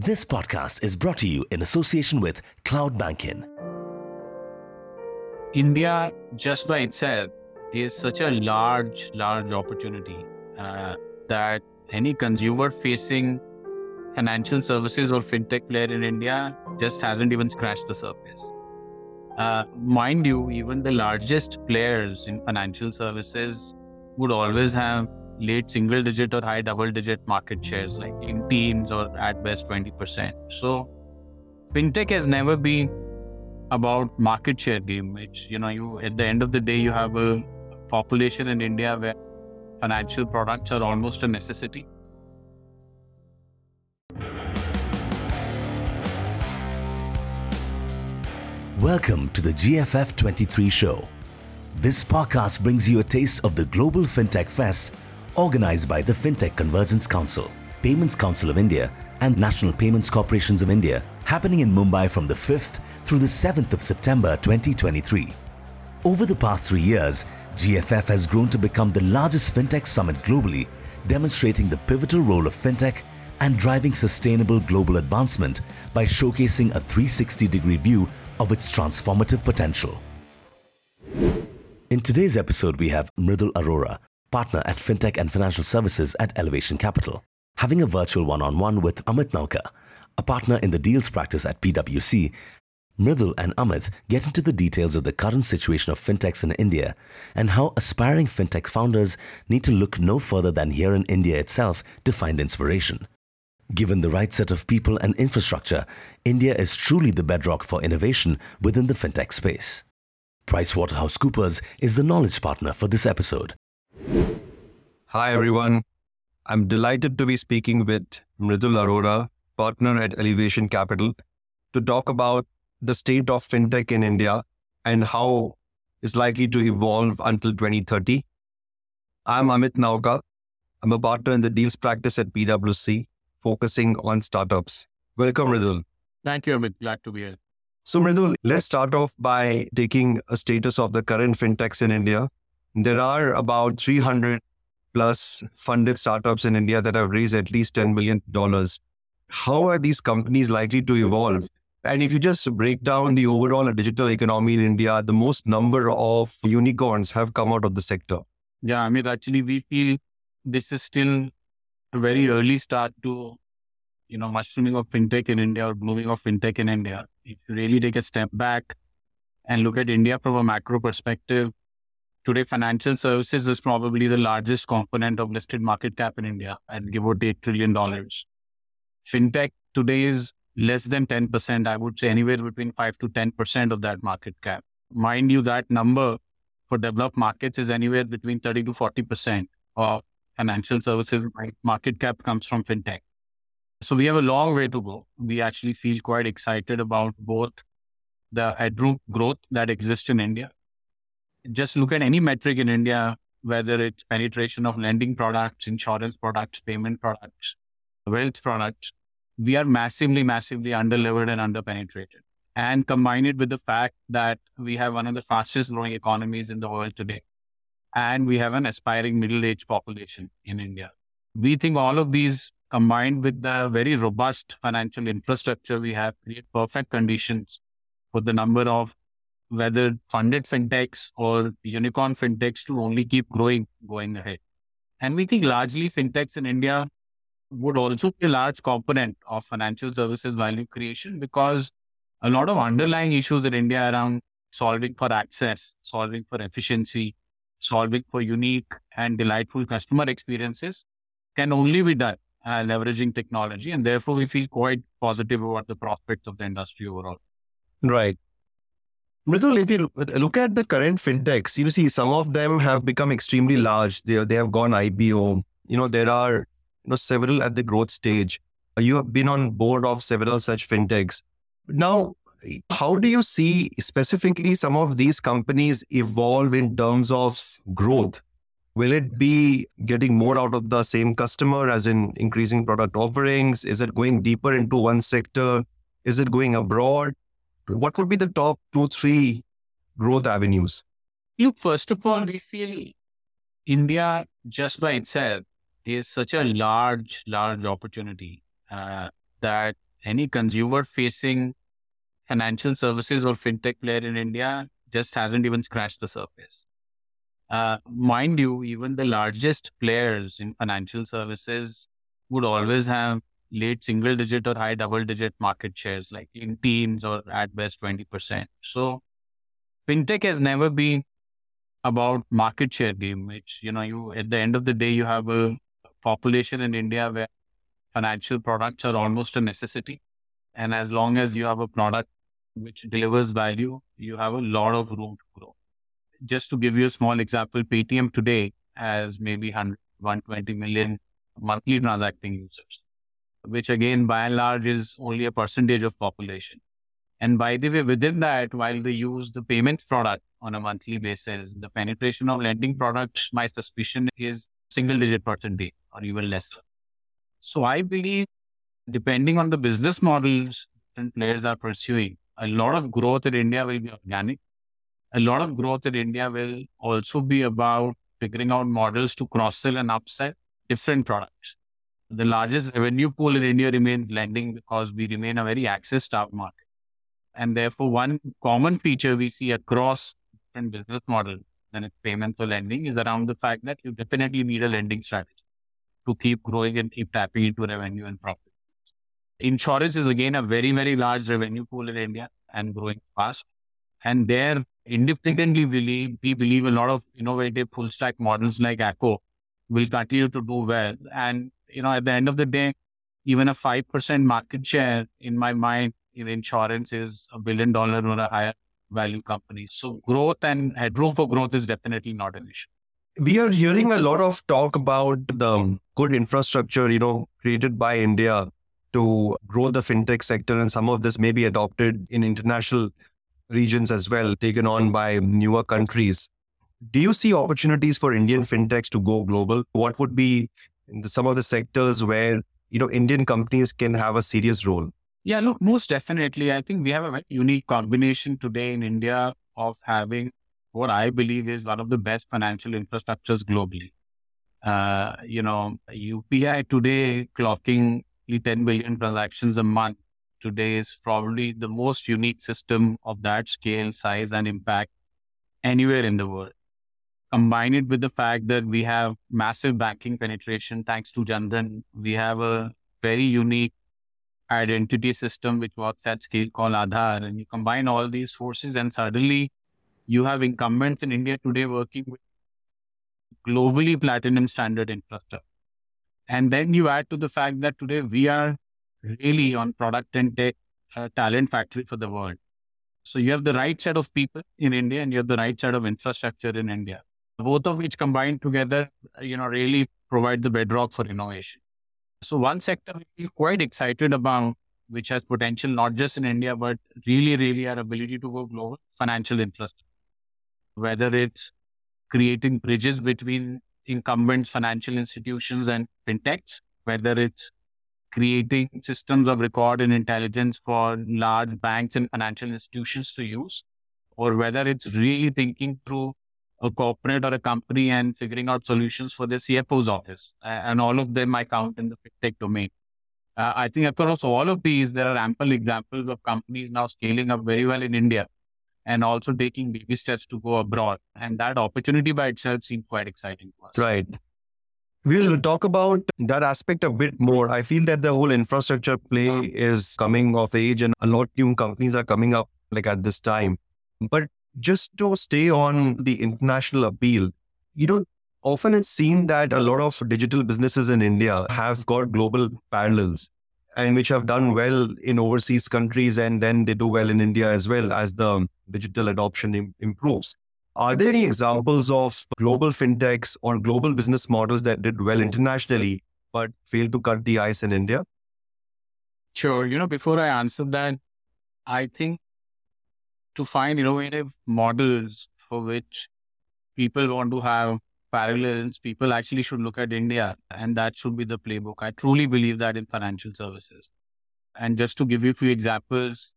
This podcast is brought to you in association with CloudBankin. India, just by itself, is such a large, large opportunity uh, that any consumer facing financial services or fintech player in India just hasn't even scratched the surface. Uh, mind you, even the largest players in financial services would always have late single digit or high double digit market shares, like in teens or at best 20%. So, fintech has never been about market share game, you know, you at the end of the day, you have a population in India where financial products are almost a necessity. Welcome to the GFF 23 show. This podcast brings you a taste of the Global FinTech Fest organized by the FinTech Convergence Council, Payments Council of India, and National Payments Corporations of India, happening in Mumbai from the 5th through the 7th of September 2023. Over the past three years, GFF has grown to become the largest fintech summit globally, demonstrating the pivotal role of fintech and driving sustainable global advancement by showcasing a 360 degree view of its transformative potential. In today's episode, we have Mridul Arora, partner at FinTech and Financial Services at Elevation Capital, having a virtual one on one with Amit Nawka, a partner in the deals practice at PwC. Mridul and Amit get into the details of the current situation of fintechs in India and how aspiring fintech founders need to look no further than here in India itself to find inspiration. Given the right set of people and infrastructure, India is truly the bedrock for innovation within the fintech space. PricewaterhouseCoopers is the knowledge partner for this episode. Hi, everyone. I'm delighted to be speaking with Mridul Arora, partner at Elevation Capital, to talk about the state of fintech in India and how it's likely to evolve until 2030. I'm Amit Nawka. I'm a partner in the deals practice at PwC, focusing on startups. Welcome, Mridul. Thank you, Amit. Glad to be here. So, Mridul, let's start off by taking a status of the current fintechs in India. There are about 300 plus funded startups in India that have raised at least $10 million. How are these companies likely to evolve? And if you just break down the overall digital economy in India, the most number of unicorns have come out of the sector. Yeah, I mean, actually, we feel this is still a very early start to, you know, mushrooming of fintech in India or blooming of fintech in India. If you really take a step back and look at India from a macro perspective, today financial services is probably the largest component of listed market cap in India at give or take trillion dollars. Fintech today is less than 10%. I would say anywhere between 5 to 10% of that market cap. Mind you, that number for developed markets is anywhere between 30 to 40% of financial services market cap comes from fintech. So we have a long way to go. We actually feel quite excited about both the headroom growth that exists in India. Just look at any metric in India, whether it's penetration of lending products, insurance products, payment products, wealth products. We are massively, massively underlevered and underpenetrated. And combine it with the fact that we have one of the fastest growing economies in the world today. And we have an aspiring middle aged population in India. We think all of these combined with the very robust financial infrastructure we have create perfect conditions for the number of whether funded fintechs or unicorn fintechs to only keep growing going ahead. And we think largely fintechs in India would also be a large component of financial services value creation because a lot of underlying issues in India around solving for access, solving for efficiency, solving for unique and delightful customer experiences can only be done uh, leveraging technology. And therefore, we feel quite positive about the prospects of the industry overall. Right. Mridul, if you look at the current fintechs, you see some of them have become extremely large. They, they have gone IPO. You know, there are you know several at the growth stage. Uh, you have been on board of several such fintechs. Now, how do you see specifically some of these companies evolve in terms of growth? Will it be getting more out of the same customer, as in increasing product offerings? Is it going deeper into one sector? Is it going abroad? What would be the top two, three growth avenues? Look, first of all, we feel India just by itself is such a large, large opportunity uh, that any consumer facing financial services or fintech player in India just hasn't even scratched the surface. Uh, mind you, even the largest players in financial services would always have late single digit or high double digit market shares, like in teens or at best 20%. So fintech has never been about market share game, which, you know, you, at the end of the day, you have a population in India where financial products are almost a necessity. And as long as you have a product which delivers value, you have a lot of room to grow. Just to give you a small example, Paytm today has maybe 100, 120 million monthly transacting users, which again, by and large, is only a percentage of population. And by the way, within that, while they use the payments product on a monthly basis, the penetration of lending products, my suspicion is single digit percentage or even lesser. So I believe depending on the business models different players are pursuing, a lot of growth in India will be organic. A lot of growth in India will also be about figuring out models to cross sell and upsell different products. The largest revenue pool in India remains lending because we remain a very access starved market. And therefore, one common feature we see across different business models, when it's payments or lending, is around the fact that you definitely need a lending strategy to keep growing and keep tapping into revenue and profit. Insurance is again a very, very large revenue pool in India and growing fast. And there, independently, we believe a lot of innovative full stack models like Acko will continue to do well. And, you know, at the end of the day, even a 5% market share in my mind in insurance is a billion dollar or a higher value company. So growth and headroom for growth is definitely not an issue. We are hearing a lot of talk about the good infrastructure, you know, created by India to grow the fintech sector, and some of this may be adopted in international regions as well, taken on by newer countries. Do you see opportunities for Indian fintechs to go global? What would be the, some of the sectors where you know Indian companies can have a serious role? Yeah, look, most definitely. I think we have a unique combination today in India of having what I believe is one of the best financial infrastructures globally. Uh, you know, UPI today clocking 10 billion transactions a month today is probably the most unique system of that scale, size, and impact anywhere in the world. Combine it with the fact that we have massive banking penetration thanks to Jandhan. We have a very unique identity system which works at scale called Aadhaar. And you combine all these forces, and suddenly you have incumbents in India today working with globally platinum standard infrastructure. And then you add to the fact that today we are really on product and tech uh, talent factory for the world. So you have the right set of people in India and you have the right set of infrastructure in India, both of which combined together, you know, really provide the bedrock for innovation. So one sector we feel quite excited about, which has potential not just in India, but really, really our ability to go global, financial infrastructure. Whether it's creating bridges between incumbent financial institutions and fintechs, whether it's creating systems of record and intelligence for large banks and financial institutions to use, or whether it's really thinking through a corporate or a company and figuring out solutions for the CFO's office. And all of them I count in the fintech domain. Uh, I think across all of these, there are ample examples of companies now scaling up very well in India and also taking baby steps to go abroad. And that opportunity by itself seemed quite exciting to us. Right. We'll talk about that aspect a bit more. I feel that the whole infrastructure play is coming of age and a lot new companies are coming up like at this time. But just to stay on the international appeal, you know, often it's seen that a lot of digital businesses in India have got global parallels and which have done well in overseas countries and then they do well in India as well as the digital adoption Im- improves. Are there any examples of global fintechs or global business models that did well internationally but failed to cut the ice in India? Sure. You know, before I answer that, I think to find innovative models for which people want to have parallels, people actually should look at India and that should be the playbook. I truly believe that in financial services. And just to give you a few examples,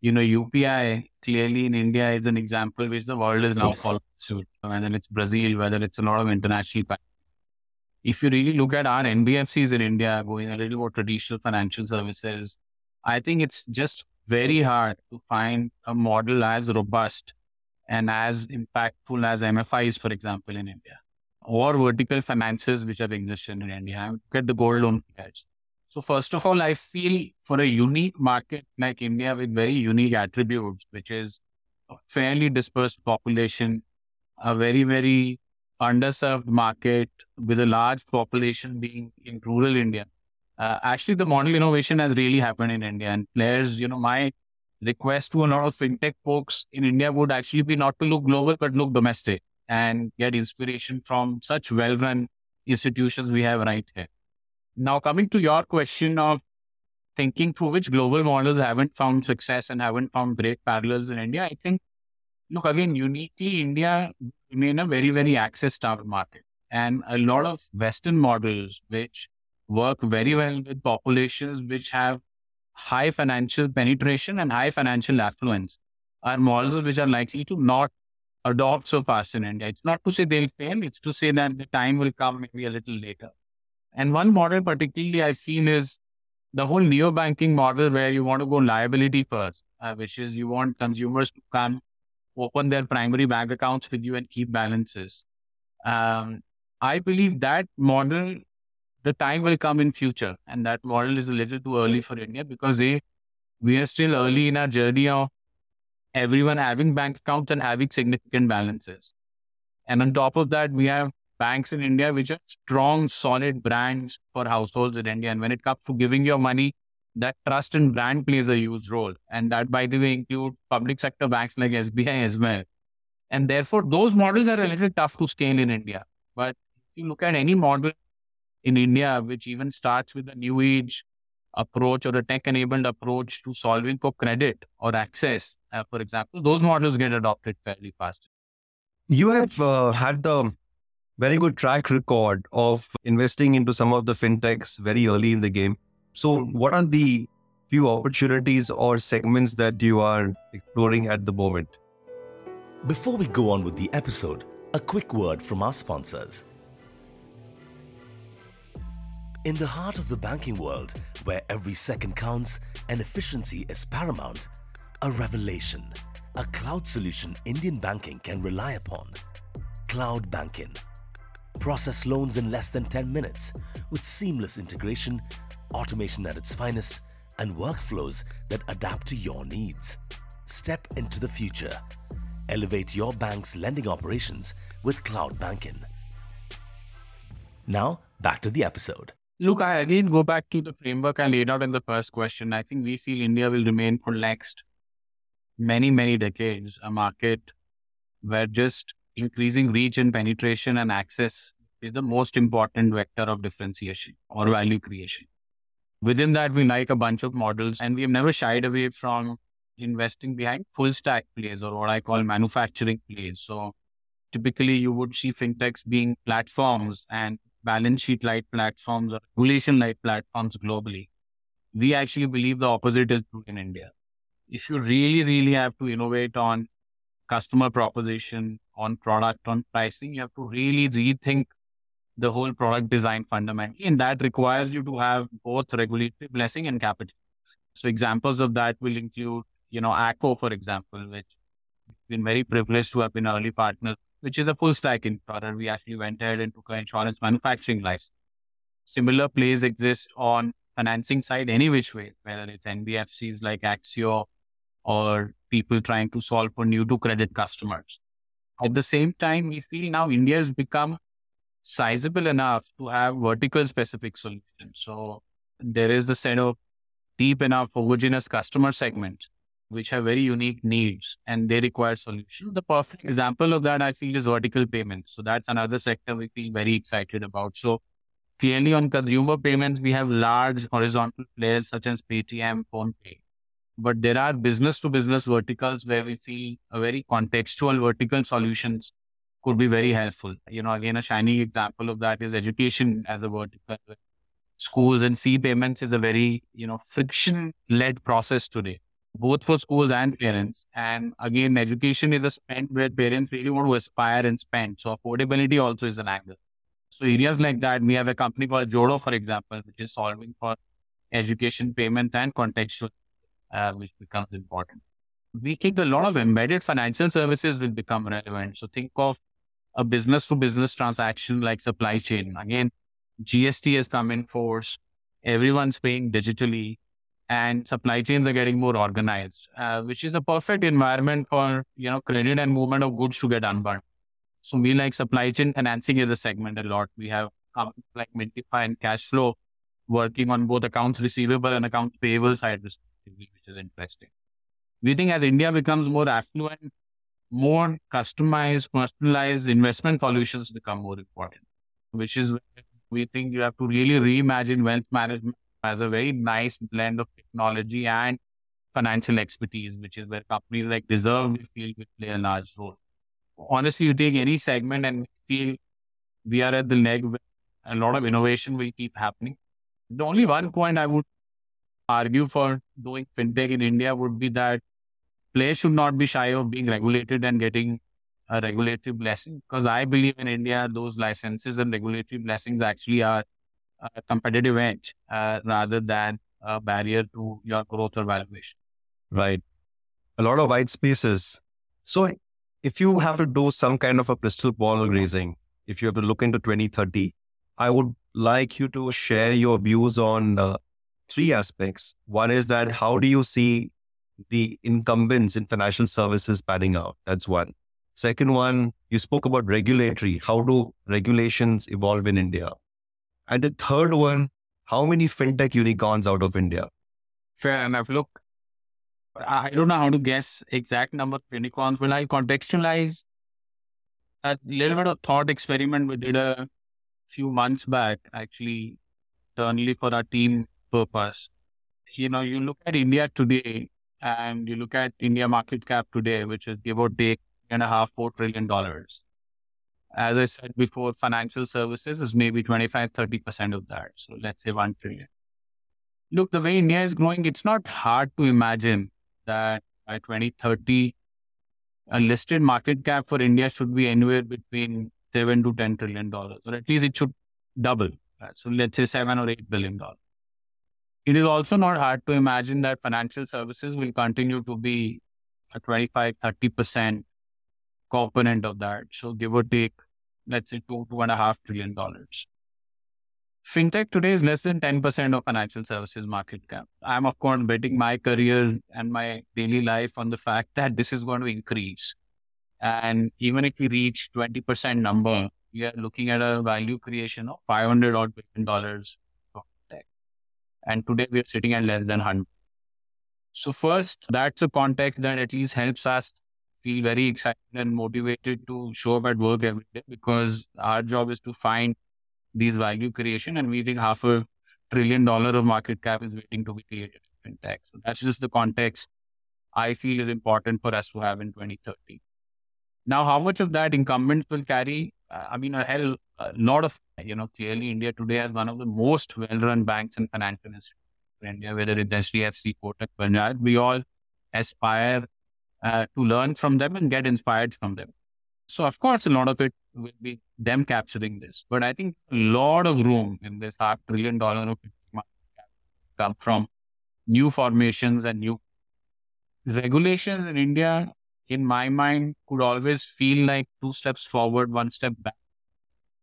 you know, UPI clearly in India is an example which the world is now yes. following suit, whether it's Brazil, whether it's a lot of international. If you really look at our NBFCs in India going a little more traditional financial services, I think it's just very hard to find a model as robust and as impactful as MFIs, for example, in India, or vertical finances which have existed in India. Look at the gold loan players. So first of all, I feel for a unique market like India with very unique attributes, which is a fairly dispersed population, a very, very underserved market with a large population being in rural India. Uh, actually, the model innovation has really happened in India and players, you know, my request to a lot of fintech folks in India would actually be not to look global, but look domestic and get inspiration from such well run institutions we have right here. Now, coming to your question of thinking through which global models haven't found success and haven't found great parallels in India, I think, look, again, uniquely, India remain a very, very access starved market. And a lot of Western models, which work very well with populations which have high financial penetration and high financial affluence are models which are likely to not adopt so fast in India. It's not to say they'll fail, it's to say that the time will come maybe a little later. And one model particularly I've seen is the whole neo banking model where you want to go liability first, uh, which is you want consumers to come open their primary bank accounts with you and keep balances. Um, I believe that model the time will come in future and that model is a little too early for india because a we are still early in our journey of everyone having bank accounts and having significant balances. And on top of that we have banks in india which are strong solid brands for households in india. And when it comes to giving your money that trust and brand plays a huge role. And that by the way include public sector banks like sbi as well. And therefore those models are a little tough to scale in india. But if you look at any model in India, which even starts with a new age approach or a tech enabled approach to solving for credit or access, uh, for example, those models get adopted fairly fast. You have uh, had the very good track record of investing into some of the fintechs very early in the game. So, what are the few opportunities or segments that you are exploring at the moment? Before we go on with the episode, a quick word from our sponsors. In the heart of the banking world, where every second counts and efficiency is paramount, a revelation, a cloud solution Indian banking can rely upon. CloudBankin. Process loans in less than 10 minutes with seamless integration, automation at its finest, and workflows that adapt to your needs. Step into the future. Elevate your bank's lending operations with CloudBankin. Now, back to the episode. Look, I again go back to the framework I laid out in the first question. I think we feel India will remain for next many, many decades a market where just increasing reach and penetration and access is the most important vector of differentiation or value creation. Within that, we like a bunch of models and we have never shied away from investing behind full stack plays or what I call manufacturing plays. So typically you would see fintechs being platforms and balance sheet light platforms or regulation light platforms globally. We actually believe the opposite is true in India. If you really, really have to innovate on customer proposition, on product, on pricing, you have to really rethink the whole product design fundamentally. And that requires you to have both regulatory blessing and capital. So examples of that will include, you know, Acko, for example, which been very privileged to have been early partners which is a full stack insurer. We actually went ahead and took an insurance manufacturing license. Similar plays exist on financing side any which way, whether it's NBFCs like Axio or people trying to solve for new to credit customers. At the same time, we feel now India has become sizable enough to have vertical specific solutions. So there is a set of deep enough homogeneous customer segments which have very unique needs and they require solutions. The perfect example of that, I feel, is vertical payments. So that's another sector we feel very excited about. So clearly on consumer payments, we have large horizontal players such as Paytm, PhonePe. But there are business to business verticals where we see a very contextual vertical solutions could be very helpful. You know, again, a shining example of that is education as a vertical. Schools and C payments is a very, you know, friction led process today both for schools and parents. And again, education is a spend where parents really want to aspire and spend. So affordability also is an angle. So areas like that, we have a company called Jodo, for example, which is solving for education, payment, and contextual, uh, which becomes important. We think a lot of embedded financial services will become relevant. So think of a business to business transaction like supply chain. Again, GST has come in force. Everyone's paying digitally and supply chains are getting more organized, uh, which is a perfect environment for, you know, credit and movement of goods to get unburned. So we like supply chain financing as a segment a lot. We have companies like Mintifi and CashFlo working on both accounts receivable and accounts payable side respectively, which is interesting. We think as India becomes more affluent, more customized, personalized investment solutions become more important, which is we think you have to really reimagine wealth management as a very nice blend of technology and financial expertise, which is where companies like Dezerv feel will play a large role. Honestly, you take any segment and feel we are at the leg a lot of innovation will keep happening. The only one point I would argue for doing fintech in India would be that players should not be shy of being regulated and getting a regulatory blessing because I believe in India, those licenses and regulatory blessings actually are a competitive edge uh, rather than a barrier to your growth or valuation. Right. A lot of white spaces. So, if you have to do some kind of a crystal ball raising, if you have to look into 2030, I would like you to share your views on uh, three aspects. One is that how do you see the incumbents in financial services panning out? That's one. Second one, you spoke about regulatory. How do regulations evolve in India? And the third one, how many fintech unicorns out of India? Fair enough. Look, I don't know how to guess exact number of unicorns, but I contextualize a little bit of thought experiment we did a few months back, actually, internally for our team purpose. You know, you look at India today and you look at India market cap today, which is give or take and a half, four trillion dollars as I said before, financial services is maybe 25, 30% of that. So let's say 1 trillion. Look, the way India is growing, it's not hard to imagine that by 2030, a listed market cap for India should be anywhere between 7 to 10 trillion dollars, or at least it should double. So let's say 7 or 8 billion dollars. It is also not hard to imagine that financial services will continue to be a 25, 30% component of that. So give or take, let's say two, two and a half trillion dollars. Fintech today is less than 10% of financial services market cap. I'm, of course, betting my career and my daily life on the fact that this is going to increase. And even if we reach 20% number, we are looking at a value creation of 500 odd billion dollars of tech. And today we are sitting at less than 100. So first, that's a context that at least helps us feel very excited and motivated to show up at work every day because our job is to find these value creation and we think half a trillion dollar of market cap is waiting to be created in fintech. So that's just the context I feel is important for us to have in 2030. Now, how much of that incumbents will carry? Uh, I mean, a hell, a lot of, you know, clearly India today has one of the most well-run banks and financial institutions in India, whether it's HDFC, Kotak, Punjab, we all aspire uh, to learn from them and get inspired from them. So, of course, a lot of it will be them capturing this. But I think a lot of room in this half trillion dollar of come from new formations and new regulations in India, in my mind, could always feel like two steps forward, one step back.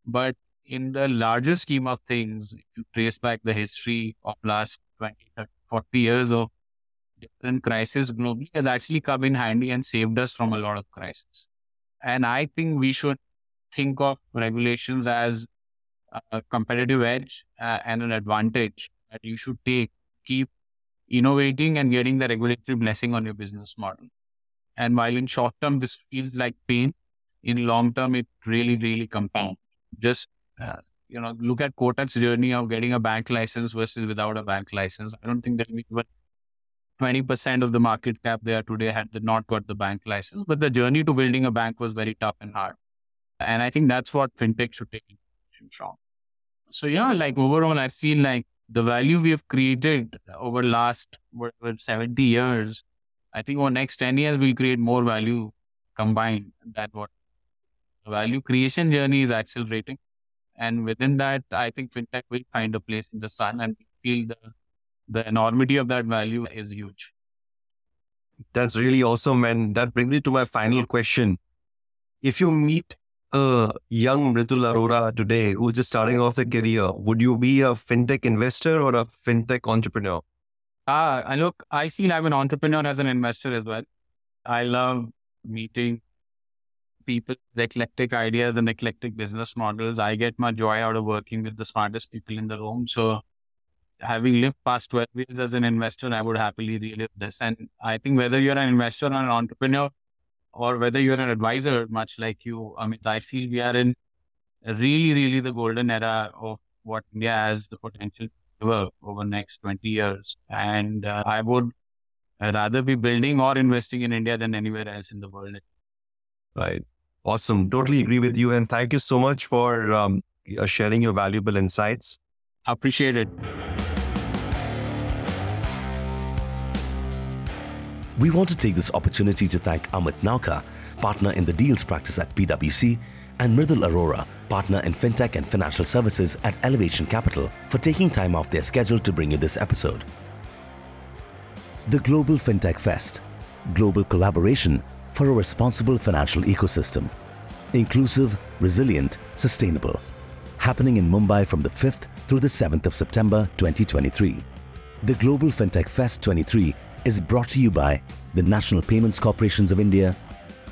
But in the larger scheme of things, if you trace back the history of last 20, 30, 40 years of different crises globally has actually come in handy and saved us from a lot of crises. And I think we should think of regulations as a competitive edge uh, and an advantage that you should take. Keep innovating and getting the regulatory blessing on your business model. And while in short term, this feels like pain, in long term, it really, really compounds. Just, uh, you know, look at Kotak's journey of getting a bank license versus without a bank license. I don't think that we were 20% of the market cap they are today had not got the bank license. But the journey to building a bank was very tough and hard. And I think that's what fintech should take from. So yeah, like overall, I feel like the value we have created over last whatever 70 years, I think over next 10 years we'll create more value combined than what the value creation journey is accelerating. And within that, I think fintech will find a place in the sun and feel the the enormity of that value is huge. That's really awesome. And that brings me to my final question. If you meet a young Mridul Arora today who's just starting off their career, would you be a fintech investor or a fintech entrepreneur? Ah, uh, look, I feel I'm an entrepreneur as an investor as well. I love meeting people with eclectic ideas and eclectic business models. I get my joy out of working with the smartest people in the room. So having lived past 12 years as an investor, I would happily relive this. And I think whether you're an investor or an entrepreneur, or whether you're an advisor, much like you, I mean, I feel we are in really, really the golden era of what India has the potential to develop over the next 20 years. And uh, I would rather be building or investing in India than anywhere else in the world. Right. Awesome. Totally agree with you. And thank you so much for um, uh, sharing your valuable insights. Appreciate it. We want to take this opportunity to thank Amit Nawka, partner in the deals practice at PwC, and Mridul Arora, partner in fintech and financial services at Elevation Capital, for taking time off their schedule to bring you this episode. The Global FinTech Fest, global collaboration for a responsible financial ecosystem, inclusive, resilient, sustainable, happening in Mumbai from the 5th through the 7th of September 2023. The Global FinTech Fest 23 is brought to you by the National Payments Corporations of India,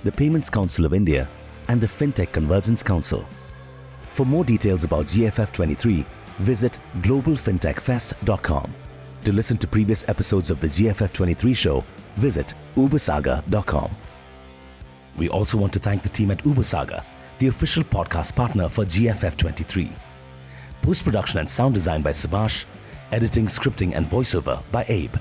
the Payments Council of India, and the FinTech Convergence Council. For more details about GFF 23, visit globalfintechfest.com. To listen to previous episodes of the GFF 23 show, visit ubersaga.com. We also want to thank the team at Ubersaga, the official podcast partner for GFF 23. Post production and sound design by Subhash, editing, scripting, and voiceover by Abe.